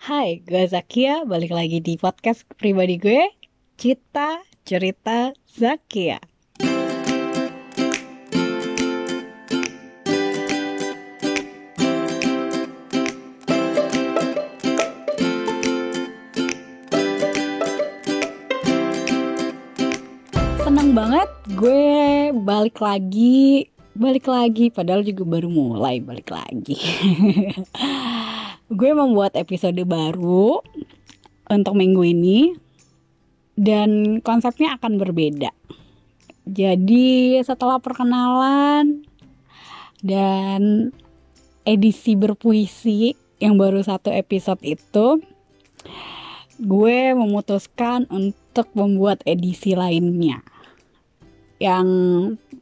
Hai, gue Zakia, balik lagi di podcast pribadi gue, Cita Cerita Zakia. Seneng banget gue balik lagi, balik lagi, padahal juga baru mulai balik lagi. gue membuat episode baru untuk minggu ini dan konsepnya akan berbeda. Jadi setelah perkenalan dan edisi berpuisi yang baru satu episode itu, gue memutuskan untuk membuat edisi lainnya yang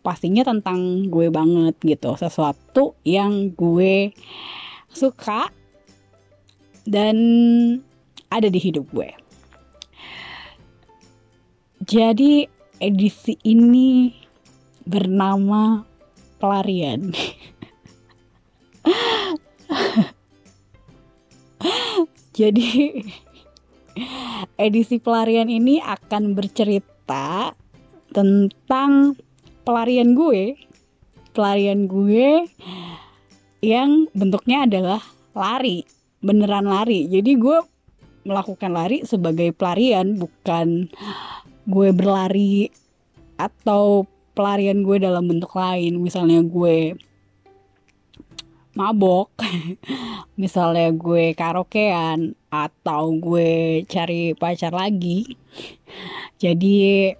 pastinya tentang gue banget gitu sesuatu yang gue suka dan ada di hidup gue. Jadi edisi ini bernama pelarian. Jadi edisi pelarian ini akan bercerita tentang pelarian gue. Pelarian gue yang bentuknya adalah lari beneran lari. Jadi gue melakukan lari sebagai pelarian bukan gue berlari atau pelarian gue dalam bentuk lain. Misalnya gue mabok misalnya gue karaokean atau gue cari pacar lagi. Jadi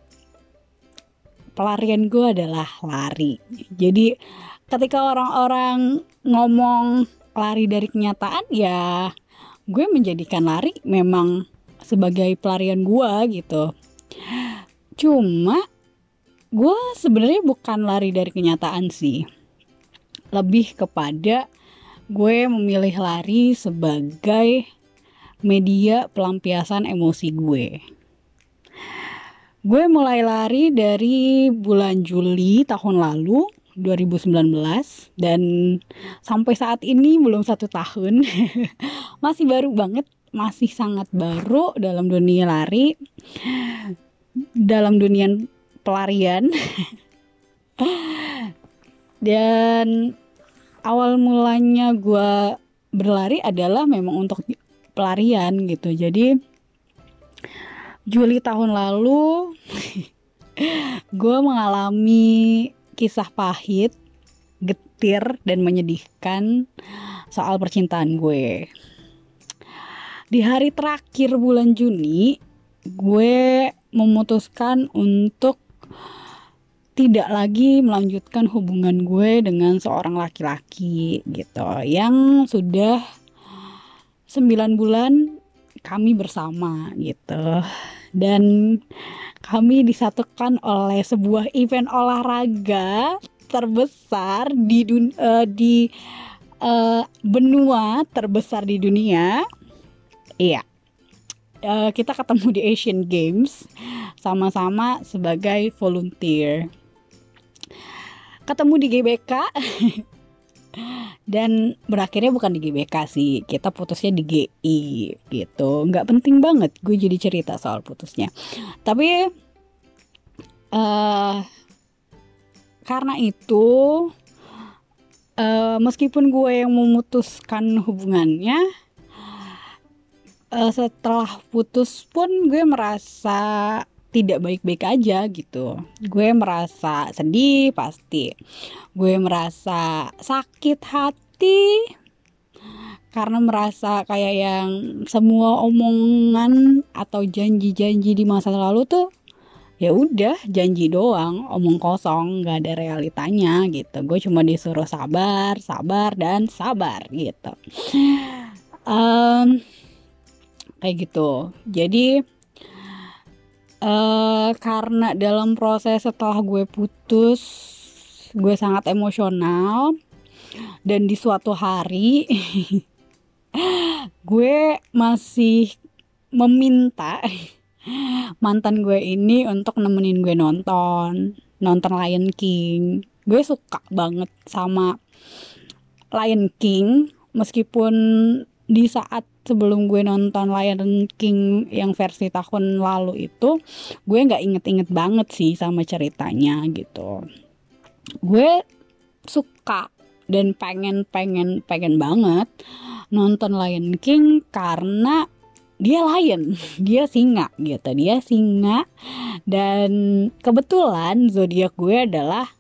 pelarian gue adalah lari. Jadi ketika orang-orang ngomong lari dari kenyataan ya gue menjadikan lari memang sebagai pelarian gue gitu. Cuma gue sebenarnya bukan lari dari kenyataan sih. Lebih kepada gue memilih lari sebagai media pelampiasan emosi gue. Gue mulai lari dari bulan Juli tahun lalu 2019 dan sampai saat ini belum satu tahun. Masih baru banget masih sangat baru dalam dunia lari dalam dunia pelarian. Dan awal mulanya gue berlari adalah memang untuk pelarian gitu. Jadi Juli tahun lalu gue mengalami kisah pahit getir dan menyedihkan soal percintaan gue. Di hari terakhir bulan Juni gue memutuskan untuk tidak lagi melanjutkan hubungan gue dengan seorang laki-laki gitu yang sudah 9 bulan kami bersama gitu dan kami disatukan oleh sebuah event olahraga terbesar di dun uh, di uh, benua terbesar di dunia. Iya. Uh, kita ketemu di Asian Games sama-sama sebagai volunteer. Ketemu di GBK dan berakhirnya bukan di GBK sih kita putusnya di GI gitu. Nggak penting banget gue jadi cerita soal putusnya. Tapi uh, karena itu uh, meskipun gue yang memutuskan hubungannya uh, setelah putus pun gue merasa tidak baik-baik aja gitu. Gue merasa sedih pasti. Gue merasa sakit hati karena merasa kayak yang semua omongan atau janji-janji di masa lalu tuh ya udah janji doang omong kosong nggak ada realitanya gitu gue cuma disuruh sabar sabar dan sabar gitu um, kayak gitu jadi uh, karena dalam proses setelah gue putus gue sangat emosional. Dan di suatu hari gue masih meminta mantan gue ini untuk nemenin gue nonton nonton Lion King. Gue suka banget sama Lion King meskipun di saat sebelum gue nonton Lion King yang versi tahun lalu itu gue nggak inget-inget banget sih sama ceritanya gitu gue suka dan pengen pengen pengen banget nonton Lion King karena dia lion, dia singa gitu, dia singa dan kebetulan zodiak gue adalah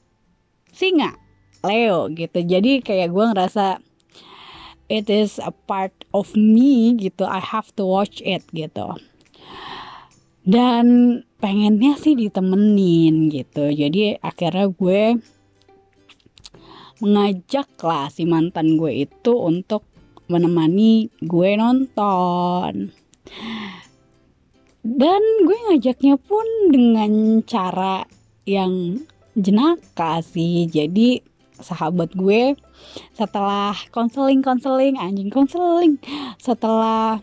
singa, Leo gitu. Jadi kayak gue ngerasa it is a part of me gitu. I have to watch it gitu. Dan pengennya sih ditemenin gitu. Jadi akhirnya gue mengajak lah si mantan gue itu untuk menemani gue nonton. Dan gue ngajaknya pun dengan cara yang jenaka sih. Jadi sahabat gue setelah konseling konseling anjing konseling. Setelah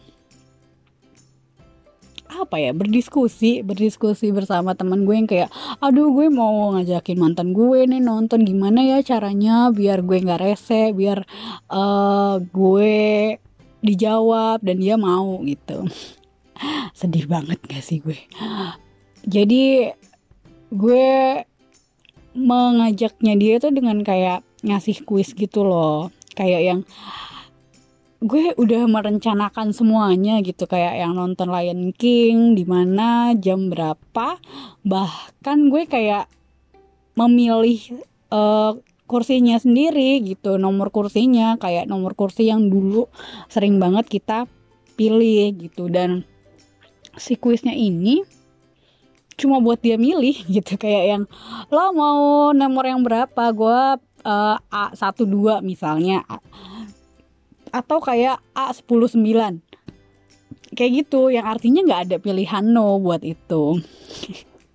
apa ya berdiskusi berdiskusi bersama teman gue yang kayak aduh gue mau ngajakin mantan gue nih nonton gimana ya caranya biar gue nggak rese biar uh, gue dijawab dan dia mau gitu. Sedih banget gak sih gue? Jadi gue mengajaknya dia tuh dengan kayak ngasih kuis gitu loh. Kayak yang gue udah merencanakan semuanya gitu. Kayak yang nonton Lion King di mana jam berapa. Bahkan gue kayak memilih uh, kursinya sendiri gitu nomor kursinya. Kayak nomor kursi yang dulu sering banget kita pilih gitu. Dan si kuisnya ini cuma buat dia milih gitu kayak yang lo mau nomor yang berapa? Gue uh, A 12 misalnya atau kayak A 109 kayak gitu yang artinya nggak ada pilihan no buat itu.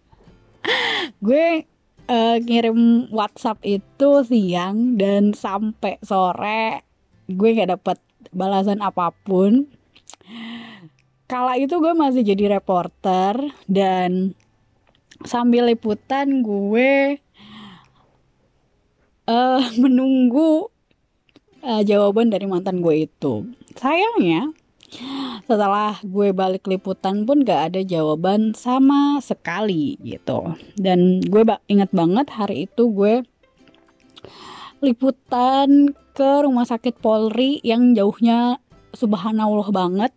Gue uh, ngirim WhatsApp itu siang dan sampai sore gue nggak dapet balasan apa pun. Kala itu gue masih jadi reporter dan sambil liputan gue uh, menunggu uh, jawaban dari mantan gue itu. Sayangnya setelah gue balik liputan pun gak ada jawaban sama sekali gitu. Dan gue ba inget banget hari itu gue liputan ke rumah sakit Polri yang jauhnya subhanallah banget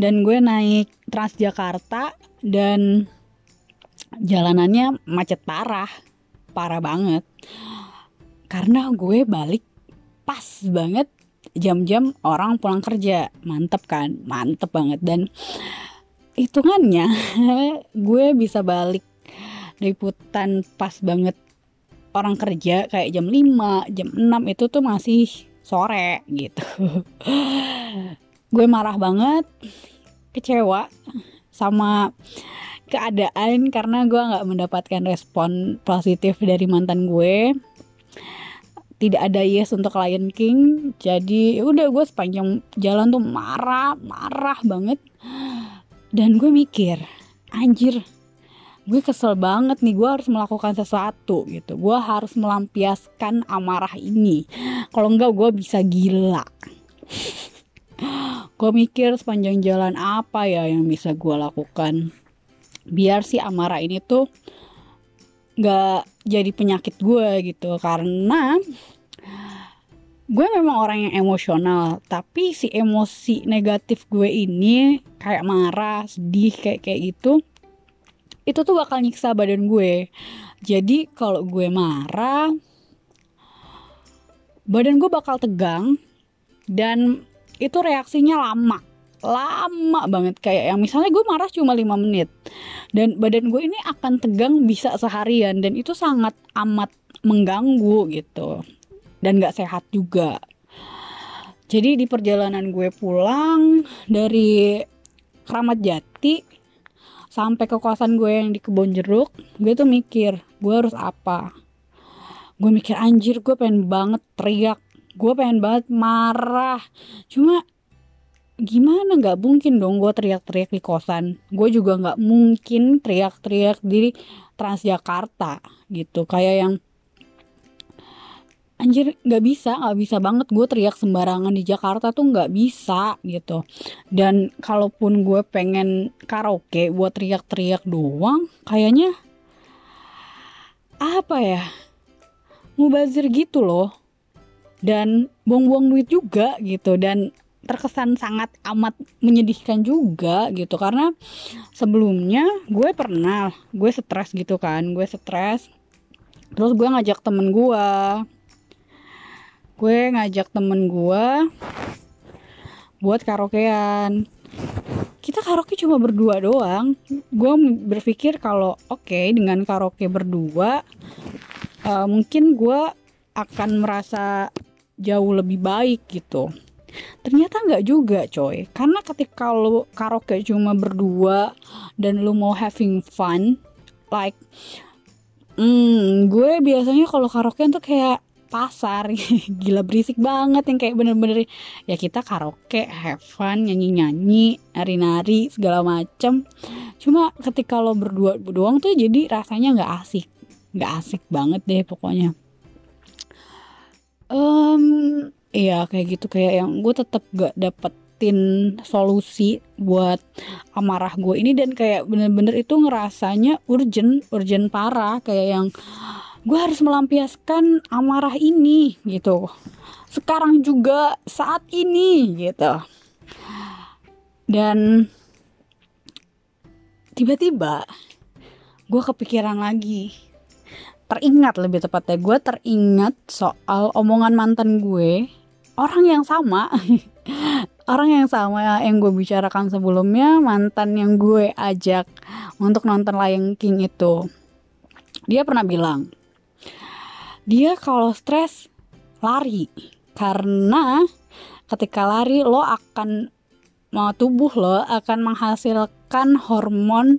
dan gue naik Transjakarta dan jalanannya macet parah parah banget. Karena gue balik pas banget jam-jam orang pulang kerja. Mantep kan? Mantep banget. Dan hitungannya gue bisa balik liputan pas banget orang kerja kayak jam 5 jam 6 itu tuh masih sore gitu. Gue marah banget kecewa sama keadaan karena gue nggak mendapatkan respon positif dari mantan gue. Tidak ada yes untuk Lion King. Jadi ya udah gue sepanjang jalan tuh marah marah banget. Dan gue mikir anjir gue kesel banget nih gue harus melakukan sesuatu gitu. Gue harus melampiaskan amarah ini. Kalau enggak gue bisa gila. Gue mikir sepanjang jalan apa ya yang bisa gue lakukan biar si amarah ini tuh nggak jadi penyakit gue gitu. Karena gue memang orang yang emosional tapi si emosi negatif gue ini kayak marah sedih kayak kayak gitu itu tuh bakal nyiksa badan gue. Jadi kalau gue marah badan gue bakal tegang dan itu reaksinya lama lama banget. Kayak yang misalnya gue marah cuma 5 menit. Dan badan gue ini akan tegang bisa seharian. Dan itu sangat amat mengganggu gitu. Dan gak sehat juga. Jadi di perjalanan gue pulang dari Keramat Jati sampai ke kosan gue yang di kebun jeruk gue tuh mikir gue harus apa? Gue mikir anjir gue pengen banget teriak. Gue pengen banget marah. Cuma gimana? Nggak mungkin dong gue teriak-teriak di kosan. Gue juga nggak mungkin teriak-teriak di Transjakarta gitu. Kayak yang anjir nggak bisa nggak bisa banget gue teriak sembarangan di Jakarta tuh nggak bisa gitu. Dan kalaupun gue pengen karaoke buat teriak-teriak doang kayaknya apa ya mubazir gitu loh. Dan buang-buang duit juga gitu. Dan terkesan sangat amat menyedihkan juga gitu. Karena sebelumnya gue pernah gue stres gitu kan gue stres. Terus gue ngajak temen gue. Gue ngajak temen gue buat karaokean. Kita karaoke cuma berdua doang. Gue berpikir kalau oke okay, dengan karaoke berdua uh, mungkin gue akan merasa jauh lebih baik gitu ternyata nggak juga coy. Karena ketika lo karaoke cuma berdua dan lo mau having fun like hmm, gue biasanya kalau karaoke tuh kayak pasar. Gila berisik banget yang kayak bener-bener ya kita karaoke have fun nyanyi-nyanyi nari-nari segala macem. Cuma ketika lo berdua doang tuh jadi rasanya nggak asik. Nggak asik banget deh pokoknya. Um, Iya kayak gitu. Kayak yang gue tetap gak dapetin solusi buat amarah gue ini. Dan kayak bener-bener itu ngerasanya urgent urgent parah. Kayak yang gue harus melampiaskan amarah ini gitu. Sekarang juga saat ini gitu. Dan tiba-tiba gue kepikiran lagi. Teringat lebih tepatnya gue teringat soal omongan mantan gue orang yang sama. Orang yang sama yang gue bicarakan sebelumnya mantan yang gue ajak untuk nonton Lion King itu. Dia pernah bilang dia kalau stres lari. Karena ketika lari lo akan mau tubuh lo akan menghasilkan hormon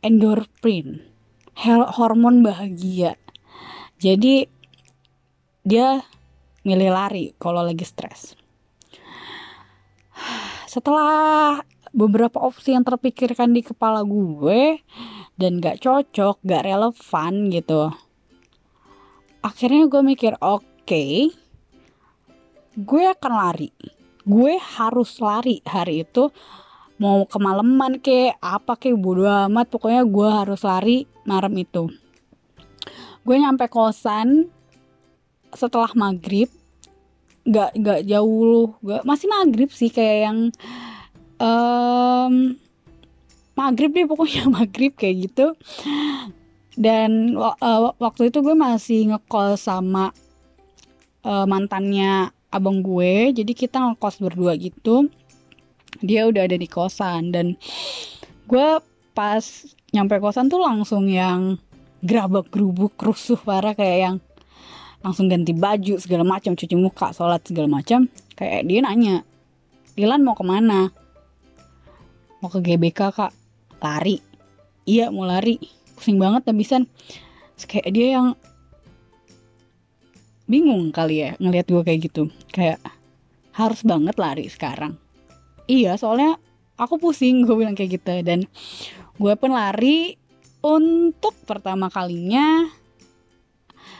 endorfin hormon bahagia. Jadi dia milih lari kalau lagi stres. Setelah beberapa opsi yang terpikirkan di kepala gue dan gak cocok, gak relevan gitu. Akhirnya gue mikir, oke, okay, gue akan lari. Gue harus lari hari itu mau kemalaman ke apa ke bodo amat pokoknya gue harus lari malam itu gue nyampe kosan setelah maghrib nggak nggak jauh nggak masih maghrib sih kayak yang um, maghrib deh pokoknya maghrib kayak gitu. Dan uh, waktu itu gue masih ngekos sama uh, mantannya abang gue. Jadi kita ngekos berdua gitu. Dia udah ada di kosan. Dan gue pas nyampe kosan tuh langsung yang gerabak gerubuk rusuh parah kayak yang langsung ganti baju segala macam cuci muka sholat segala macam. Kayak dia nanya Dilan mau ke mana? Mau ke GBK kak. Lari. Iya mau lari. Pusing banget habisan. Kayak dia yang bingung kali ya ngelihat gue kayak gitu. Kayak harus banget lari sekarang. Iya soalnya aku pusing gue bilang kayak gitu. Dan gue pun lari untuk pertama kalinya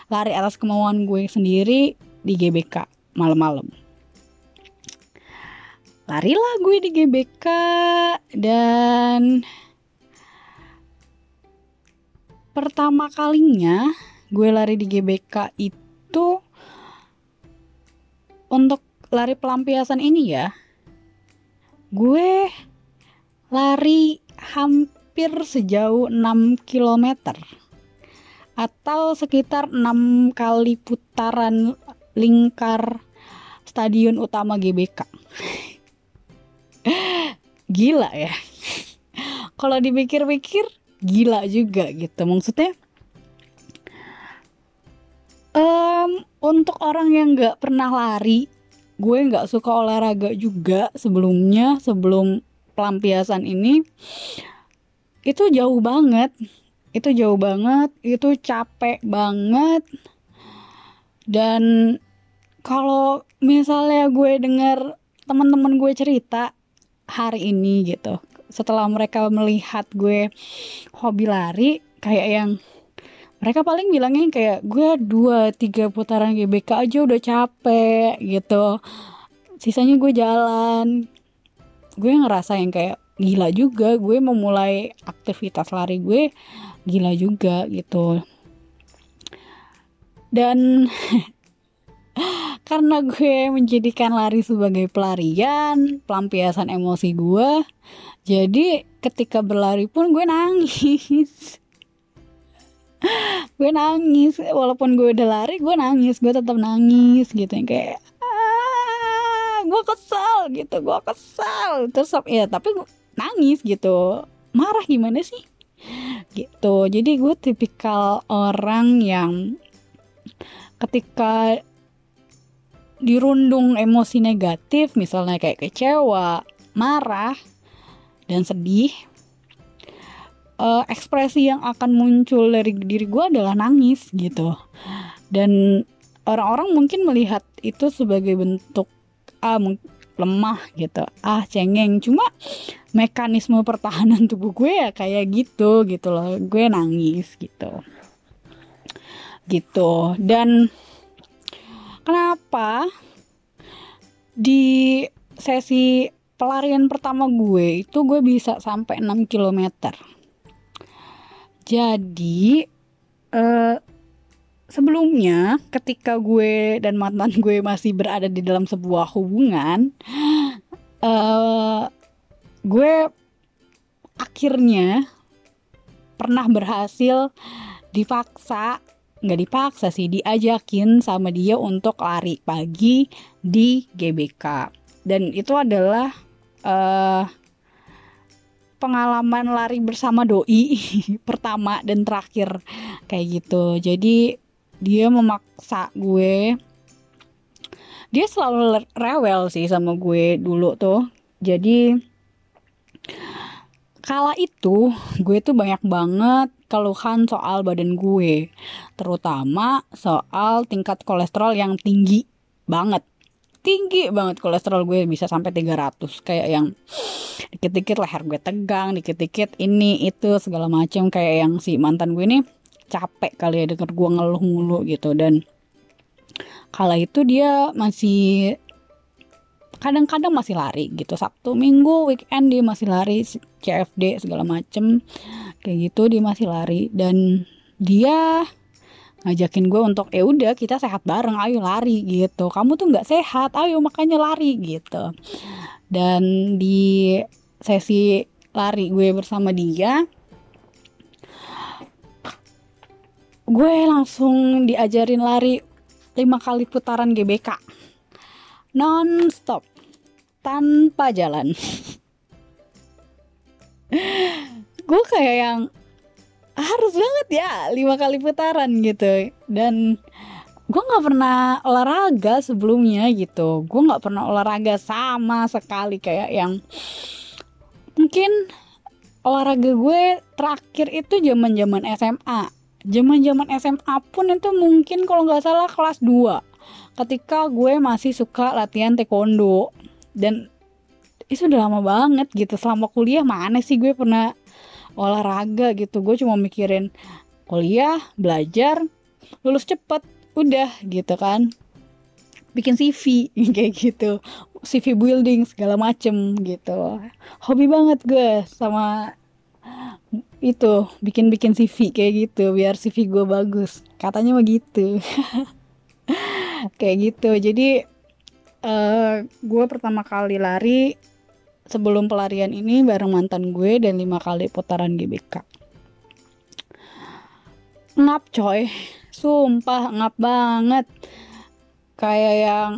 lari atas kemauan gue sendiri di GBK malam-malam. Larilah gue di GBK dan pertama kalinya gue lari di GBK itu untuk lari pelampiasan ini ya gue lari hampir sejauh 6 kilometer atau sekitar enam kali putaran lingkar stadion utama GBK. gila ya. Kalau dipikir-pikir gila juga gitu. Maksudnya um, untuk orang yang nggak pernah lari, gue nggak suka olahraga juga sebelumnya sebelum pelampiasan ini itu jauh banget itu jauh banget itu capek banget. Dan kalau misalnya gue dengar teman-teman gue cerita hari ini gitu setelah mereka melihat gue hobi lari kayak yang mereka paling bilangnya kayak gue dua tiga putaran GBK aja udah capek gitu. Sisanya gue jalan. Gue ngerasa yang kayak gila juga gue memulai aktivitas lari gue gila juga gitu. Dan karena gue menjadikan lari sebagai pelarian pelampiasan emosi gue jadi ketika berlari pun gue nangis. Gue nangis walaupun gue udah lari gue nangis gue tetap nangis gitu yang kayak ah, gue kesal gitu gue kesal. Terus ya tapi gue nangis gitu. Marah gimana sih gitu. Jadi gue tipikal orang yang ketika dirundung emosi negatif misalnya kayak kecewa marah dan sedih uh, ekspresi yang akan muncul dari diri gue adalah nangis gitu. Dan orang-orang mungkin melihat itu sebagai bentuk ah lemah gitu. Ah cengeng. Cuma mekanisme pertahanan tubuh gue ya kayak gitu gitu loh. Gue nangis gitu. Gitu. Dan kenapa di sesi pelarian pertama gue itu gue bisa sampai 6 km jadi uh, sebelumnya ketika gue dan mantan gue masih berada di dalam sebuah hubungan uh, gue akhirnya pernah berhasil dipaksa nggak dipaksa sih diajakin sama dia untuk lari pagi di GBK. Dan itu adalah uh, pengalaman lari bersama doi pertama dan terakhir kayak gitu. Jadi dia memaksa gue. Dia selalu rewel sih sama gue dulu tuh. Jadi kala itu gue tuh banyak banget keluhan soal badan gue. Terutama soal tingkat kolesterol yang tinggi banget. Tinggi banget kolesterol gue bisa sampai 300 kayak yang dikit-dikit leher gue tegang dikit-dikit ini itu segala macam kayak yang si mantan gue ini capek kali ya denger gue ngeluh mulu gitu. Dan kala itu dia masih kadang-kadang masih lari gitu. Sabtu Minggu weekend dia masih lari CFD segala macem. Kayak gitu dia masih lari. Dan dia ngajakin gue untuk ya udah kita sehat bareng ayo lari gitu. Kamu tuh nggak sehat ayo makanya lari gitu. Dan di sesi lari gue bersama dia gue langsung diajarin lari lima kali putaran GBK non stop tanpa jalan. Gue kayak yang harus banget ya lima kali putaran gitu. Dan gue nggak pernah olahraga sebelumnya gitu. Gue nggak pernah olahraga sama sekali kayak yang mungkin olahraga gue terakhir itu zaman zaman SMA zaman zaman SMA pun itu mungkin kalau nggak salah kelas 2 ketika gue masih suka latihan taekwondo. Dan itu udah lama banget gitu selama kuliah mana sih gue pernah olahraga gitu. Gue cuma mikirin kuliah belajar lulus cepet udah gitu kan. Bikin CV kayak gitu CV building segala macem gitu. Hobi banget gue sama itu bikin-bikin CV kayak gitu biar CV gue bagus. Katanya mah gitu. Kayak gitu. Jadi uh, gue pertama kali lari sebelum pelarian ini bareng mantan gue dan lima kali putaran GBK ngap coy. Sumpah ngap banget. Kayak yang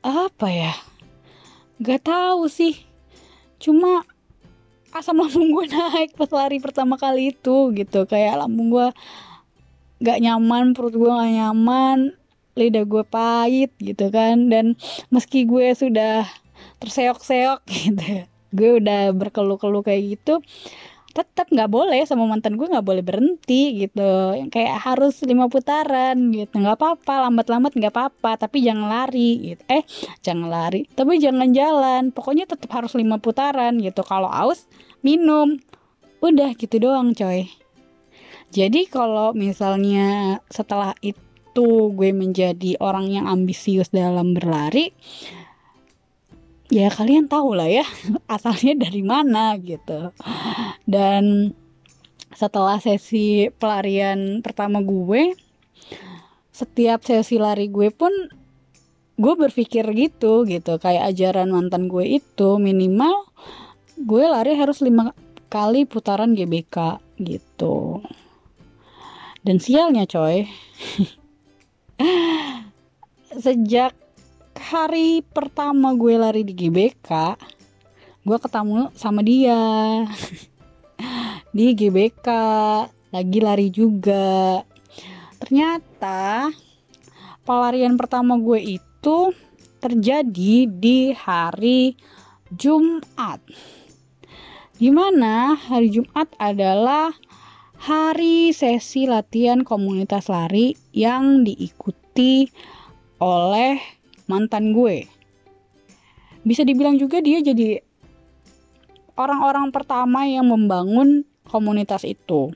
apa ya? Gak tahu sih. Cuma asam lambung gue naik pas lari pertama kali itu gitu. Kayak lambung gue gak nyaman perut gue gak nyaman lidah gue pahit gitu kan. Dan meski gue sudah terseok-seok gitu gue udah berkeluh-keluh kayak gitu tetap nggak boleh sama mantan gue nggak boleh berhenti gitu. Yang kayak harus lima putaran gitu. Nggak apa-apa lambat-lambat nggak apa-apa tapi jangan lari gitu. Eh jangan lari tapi jangan jalan. Pokoknya tetap harus lima putaran gitu. Kalau aus minum. Udah gitu doang coy. Jadi kalau misalnya setelah itu gue menjadi orang yang ambisius dalam berlari ya kalian tahu lah ya asalnya dari mana gitu. Dan setelah sesi pelarian pertama gue setiap sesi lari gue pun gue berpikir gitu gitu. Kayak ajaran mantan gue itu minimal gue lari harus lima kali putaran GBK gitu. Dan sialnya coy sejak hari pertama gue lari di GBK gue ketemu sama dia. Di GBK lagi lari juga. Ternyata pelarian pertama gue itu terjadi di hari Jumat. Di mana hari Jumat adalah hari sesi latihan komunitas lari yang diikuti oleh mantan gue bisa dibilang juga dia jadi orang-orang pertama yang membangun komunitas itu.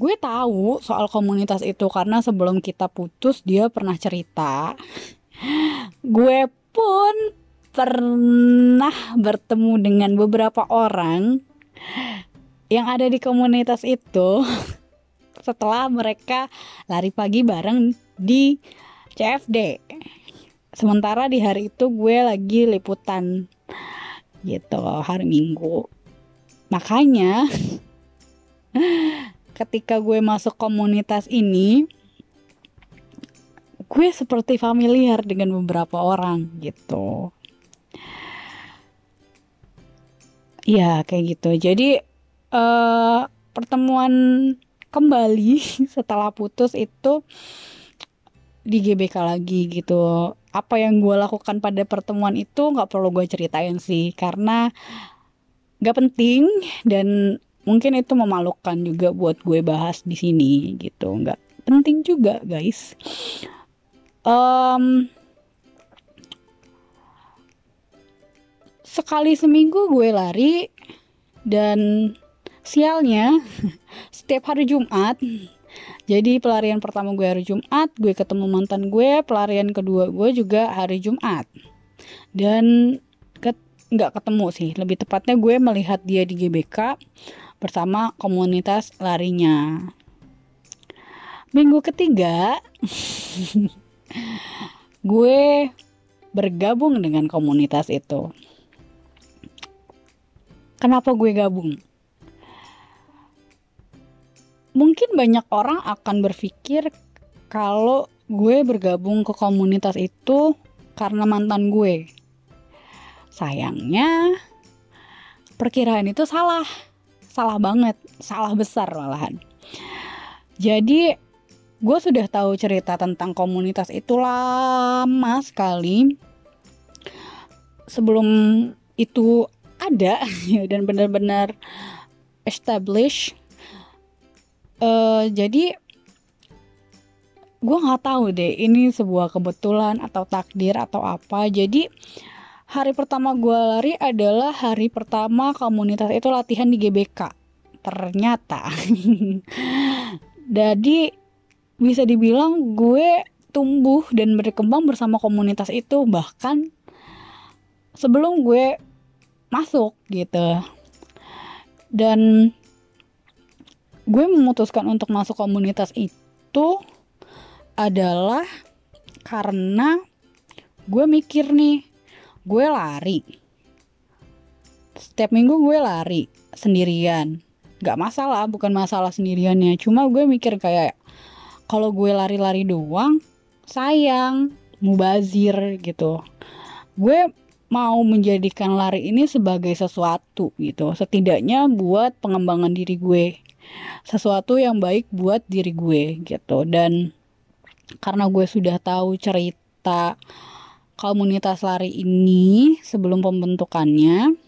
Gue tahu soal komunitas itu karena sebelum kita putus dia pernah cerita. Gue pun pernah bertemu dengan beberapa orang yang ada di komunitas itu setelah mereka lari pagi bareng di CFD. Sementara di hari itu gue lagi liputan gitu hari Minggu. Makanya ketika gue masuk komunitas ini gue seperti familiar dengan beberapa orang gitu. Ya kayak gitu. Jadi uh, pertemuan kembali setelah putus itu di GBK lagi gitu. Apa yang gue lakukan pada pertemuan itu nggak perlu gue ceritain sih karena gak penting dan mungkin itu memalukan juga buat gue bahas di sini gitu. Nggak penting juga guys. Um, sekali seminggu gue lari dan sialnya setiap hari Jumat jadi pelarian pertama gue hari Jumat gue ketemu mantan gue pelarian kedua gue juga hari Jumat. Dan nggak ketemu sih lebih tepatnya gue melihat dia di GBK bersama komunitas larinya. Minggu ketiga gue bergabung dengan komunitas itu. Kenapa gue gabung mungkin banyak orang akan berpikir kalau gue bergabung ke komunitas itu karena mantan gue Sayangnya perkiraan itu salah. Salah banget, salah besar malahan. Jadi gue sudah tahu cerita tentang komunitas itu lama sekali sebelum itu ada dan benar-benar establish uh, jadi gue nggak tahu deh ini sebuah kebetulan atau takdir atau apa. Jadi hari pertama gue lari adalah hari pertama komunitas itu latihan di GBK ternyata. Jadi bisa dibilang gue tumbuh dan berkembang bersama komunitas itu. Bahkan sebelum gue masuk gitu. Dan gue memutuskan untuk masuk komunitas itu adalah karena gue mikir nih gue lari. Setiap minggu gue lari sendirian. Gak masalah bukan masalah sendiriannya. Cuma gue mikir kayak kalau gue lari-lari doang sayang mubazir gitu. Gue mau menjadikan lari ini sebagai sesuatu gitu. Setidaknya buat pengembangan diri gue sesuatu yang baik buat diri gue gitu. Dan karena gue sudah tahu cerita komunitas lari ini sebelum pembentukannya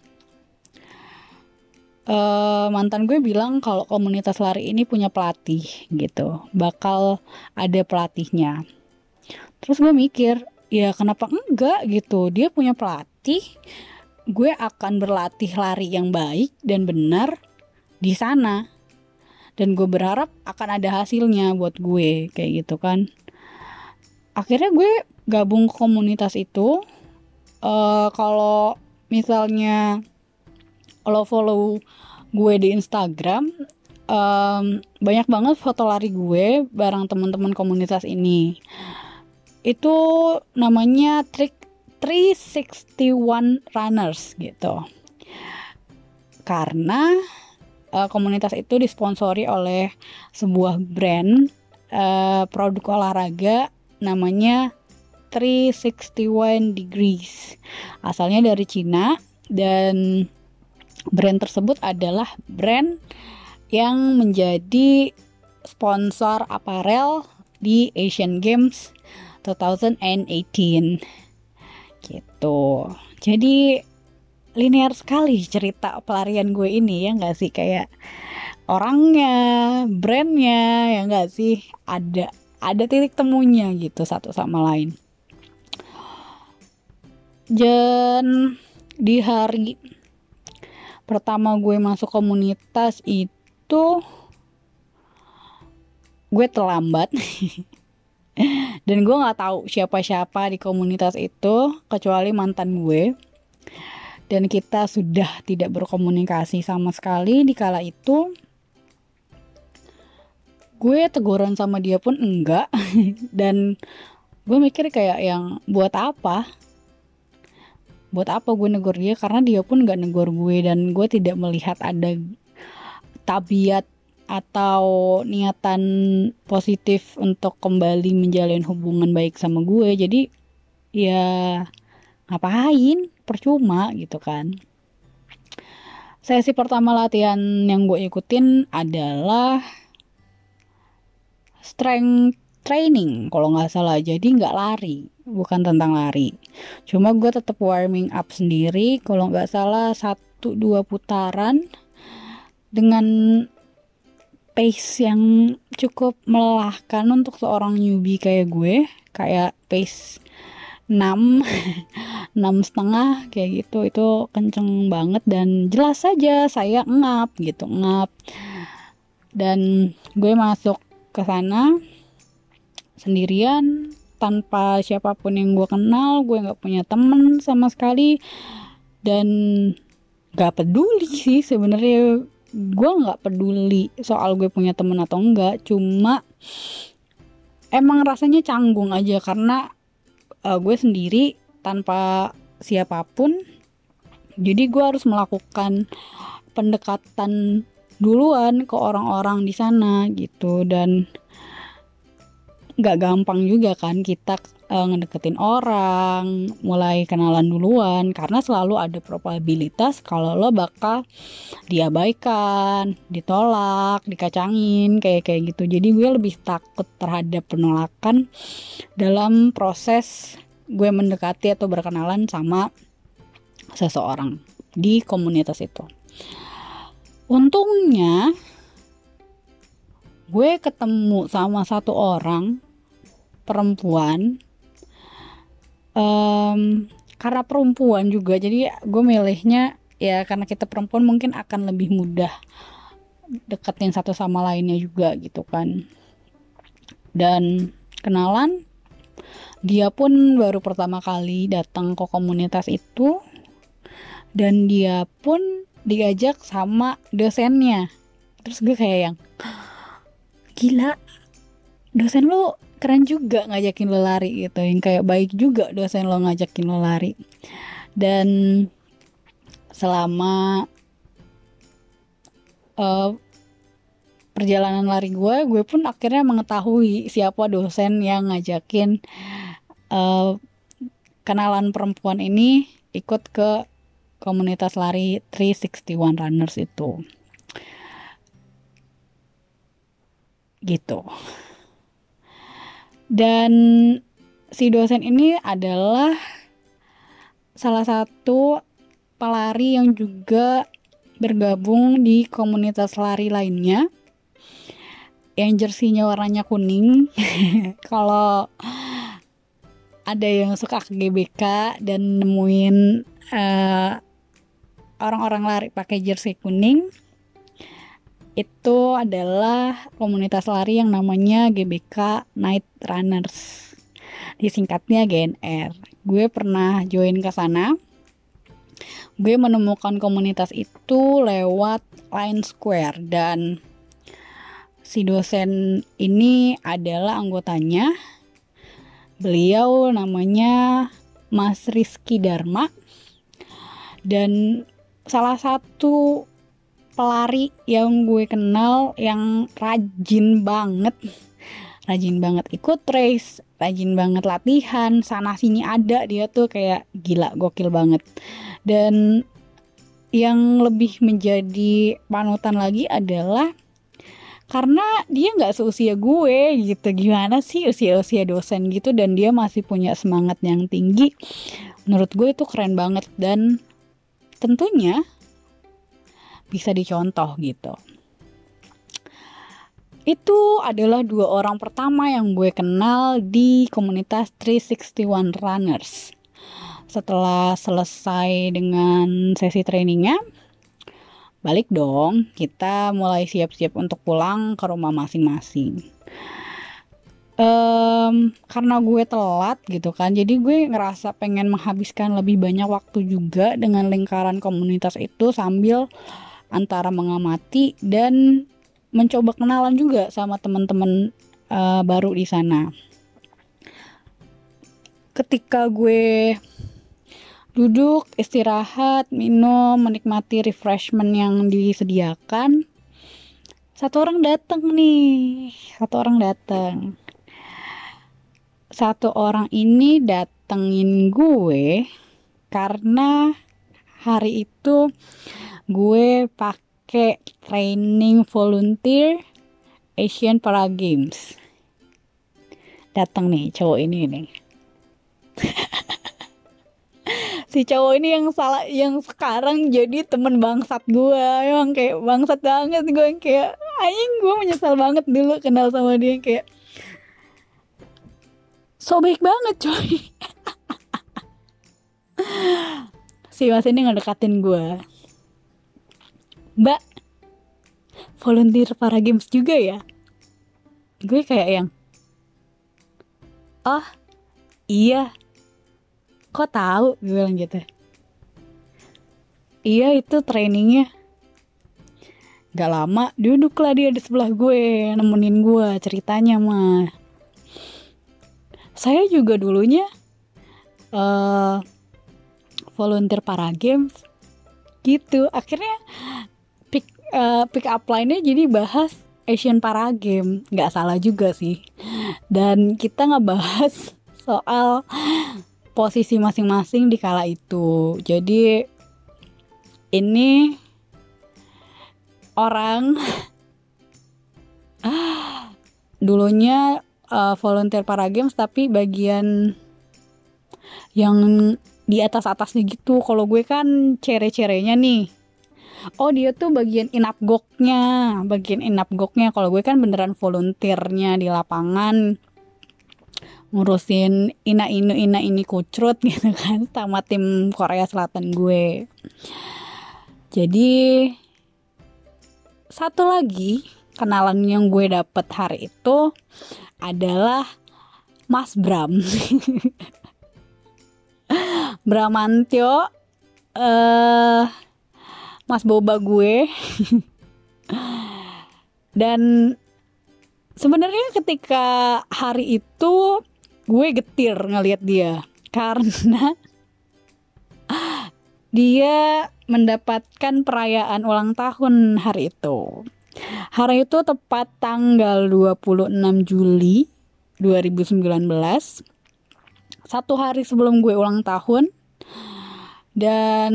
uh, mantan gue bilang kalau komunitas lari ini punya pelatih gitu. Bakal ada pelatihnya. Terus gue mikir ya kenapa enggak? Gitu. Dia punya pelatih. Gue akan berlatih lari yang baik dan benar di sana dan gue berharap akan ada hasilnya buat gue kayak gitu kan. Akhirnya gue gabung ke komunitas itu. Uh, kalau misalnya kalau follow gue di Instagram um, banyak banget foto lari gue bareng teman-teman komunitas ini. Itu namanya trik 361 runners gitu. Karena uh, komunitas itu disponsori oleh sebuah brand uh, produk olahraga namanya 361 degrees. Asalnya dari Cina dan brand tersebut adalah brand yang menjadi sponsor aparel di Asian Games 2018 gitu. Jadi linear sekali cerita pelarian gue ini ya nggak sih? Kayak orangnya brandnya ya nggak sih? Ada ada titik temunya gitu satu sama lain. Dan di hari pertama gue masuk komunitas itu gue terlambat. Dan gue nggak tahu siapa-siapa di komunitas itu kecuali mantan gue dan kita sudah tidak berkomunikasi sama sekali. Di kala itu gue teguran sama dia pun enggak. Dan gue mikir kayak yang buat apa? Buat apa gue negur dia? Karena dia pun gak negur gue dan gue tidak melihat ada tabiat atau niatan positif untuk kembali menjalin hubungan baik sama gue. Jadi ya ngapain? Percuma gitu kan. Sesi pertama latihan yang gue ikutin adalah strength training kalau nggak salah. Jadi nggak lari bukan tentang lari. Cuma gue tetap warming up sendiri kalau nggak salah satu dua putaran dengan pace yang cukup melelahkan untuk seorang newbie kayak gue. Kayak pace 6 enam setengah kayak gitu. Itu kenceng banget dan jelas saja saya ngap gitu ngap. Dan gue masuk ke sana sendirian tanpa siapa pun yang gue kenal gue nggak punya temen sama sekali. Dan gak peduli sih sebenarnya gue nggak peduli soal gue punya temen atau enggak cuma emang rasanya canggung aja karena uh, gue sendiri tanpa siapa pun jadi gue harus melakukan pendekatan duluan ke orang-orang di sana gitu. Dan nggak gampang juga kan kita uh, ngedeketin orang mulai kenalan duluan karena selalu ada probabilitas kalau lo bakal diabaikan ditolak dikacangin kayak kayak gitu. Jadi gue lebih takut terhadap penolakan dalam proses gue mendekati atau berkenalan sama seseorang di komunitas itu. Untungnya gue ketemu sama satu orang perempuan um, karena perempuan juga. Jadi gue milihnya ya karena kita perempuan mungkin akan lebih mudah deketin satu sama lainnya juga gitu kan. Dan kenalan dia pun baru pertama kali datang ke komunitas itu. Dan dia pun diajak sama dosennya. Terus gue kayak yang gila dosen lu keren juga ngajakin lo lari gitu yang kayak baik juga dosen lo ngajakin lo lari. Dan selama uh, perjalanan lari gue gue pun akhirnya mengetahui siapa dosen yang ngajakin uh, kenalan perempuan ini ikut ke komunitas lari 361 runners itu. Gitu dan si dosen ini adalah salah satu pelari yang juga bergabung di komunitas lari lainnya. Yang jersinya warnanya kuning. Kalau ada yang suka ke GBK dan nemuin eh, orang-orang lari pakai jersey kuning itu adalah komunitas lari yang namanya GBK Night Runners. Disingkatnya GNR gue pernah join ke sana. Gue menemukan komunitas itu lewat Line Square dan si dosen ini adalah anggotanya. Beliau namanya Mas Rizky Dharma. Dan salah satu pelari yang gue kenal yang rajin banget. Rajin banget ikut race rajin banget latihan sana sini ada dia tuh kayak gila gokil banget. Dan yang lebih menjadi panutan lagi adalah karena dia nggak seusia gue gitu. Gimana sih usia-usia dosen gitu? Dan dia masih punya semangat yang tinggi. Menurut gue itu keren banget. Dan tentunya bisa dicontoh gitu. Itu adalah dua orang pertama yang gue kenal di komunitas 361 Runners. Setelah selesai dengan sesi trainingnya, balik dong, kita mulai siap-siap untuk pulang ke rumah masing-masing. Um, karena gue telat gitu kan, jadi gue ngerasa pengen menghabiskan lebih banyak waktu juga dengan lingkaran komunitas itu sambil antara mengamati dan mencoba kenalan juga sama teman-teman uh, baru di sana. Ketika gue duduk, istirahat, minum, menikmati refreshment yang disediakan, satu orang datang nih, satu orang datang. Satu orang ini datengin gue karena hari itu gue pakai training volunteer Asian Para Games. Datang nih cowok ini nih. Si cowok ini yang salah yang sekarang jadi temen bangsat gue. Emang kayak bangsat banget gue kayak anjing gue menyesal banget dulu kenal sama dia kayak so baik banget coy. Si mas ini ngedekatin gue mbak volunteer para games juga ya? Gue kayak yang oh iya. Kok tahu? Gue bilang gitu. Iya itu trainingnya. Gak lama duduklah dia di sebelah gue nemenin gue ceritanya mah. Saya juga dulunya uh, volunteer para games. Gitu. Akhirnya uh, pick up line-nya jadi bahas Asian Para Game. Nggak salah juga sih. Dan kita ngebahas soal posisi masing-masing di kala itu. Jadi ini orang dulunya uh, volunteer para games tapi bagian yang di atas atasnya gitu. Kalau gue kan cere-cerenya nih oh dia tuh bagian inapgoknya bagian inapgoknya kalau gue kan beneran volunteernya di lapangan. Ngurusin ina inu ina ini kucrut gitu kan sama tim Korea Selatan gue. Jadi satu lagi kenalan yang gue dapet hari itu adalah Mas Bram. Bramantio eh uh, Mas Boba gue. Dan sebenarnya ketika hari itu gue getir ngelihat dia karena dia mendapatkan perayaan ulang tahun hari itu. Hari itu tepat tanggal 26 Juli 2019. Satu hari sebelum gue ulang tahun. Dan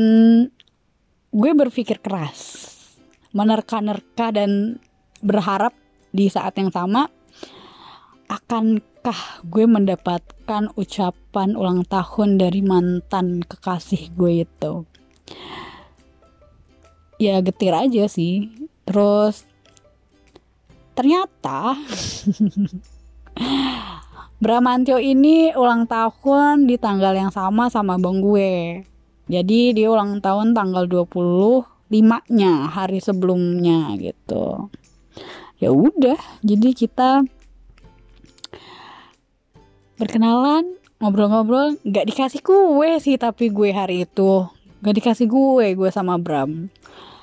gue berpikir keras, menerka-nerka dan berharap di saat yang sama akankah gue mendapatkan ucapan ulang tahun dari mantan kekasih gue itu. Ya getir aja sih. Terus ternyata Bramantio ini ulang tahun di tanggal yang sama sama bang gue. Jadi dia ulang tahun tanggal 20 limanya hari sebelumnya gitu. Ya udah jadi kita berkenalan ngobrol-ngobrol nggak dikasih kue sih tapi gue hari itu. Nggak dikasih gue gue sama Bram.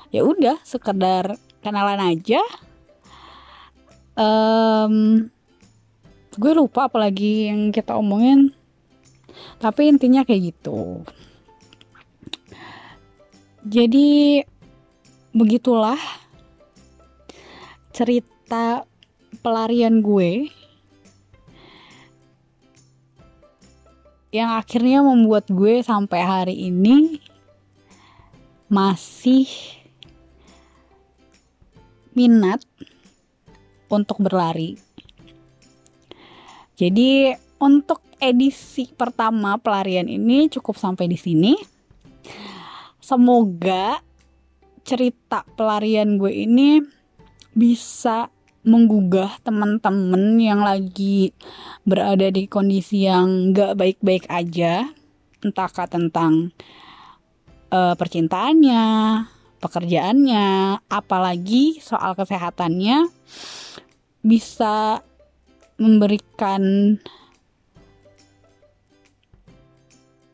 Ya udah sekedar kenalan aja. Um, gue lupa apalagi yang kita omongin. Tapi intinya kayak gitu jadi begitulah cerita pelarian gue yang akhirnya membuat gue sampai hari ini masih minat untuk berlari. Jadi untuk edisi pertama pelarian ini cukup sampai di sini. Semoga cerita pelarian gue ini bisa menggugah teman-teman yang lagi berada di kondisi yang gak baik-baik aja. Entahkah tentang uh, percintaannya pekerjaannya apalagi soal kesehatannya bisa memberikan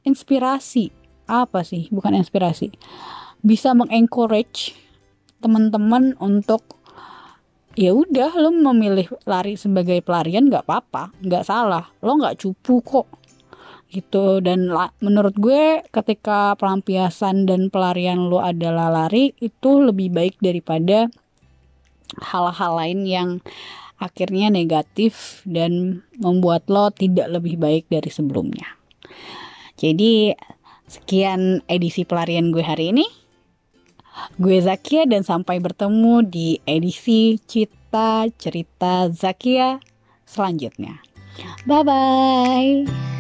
inspirasi apa sih? Bukan inspirasi. Bisa mengencourage teman-teman untuk ya udah lo memilih lari sebagai pelarian nggak apa-apa nggak salah. Lo nggak cupu kok. Gitu. Dan menurut gue ketika pelampiasan dan pelarian lo adalah lari itu lebih baik daripada hal-hal lain yang akhirnya negatif dan membuat lo tidak lebih baik dari sebelumnya. Jadi sekian edisi pelarian gue hari ini. Gue Zakia dan sampai bertemu di edisi Cita Cerita Zakia selanjutnya. Bye bye.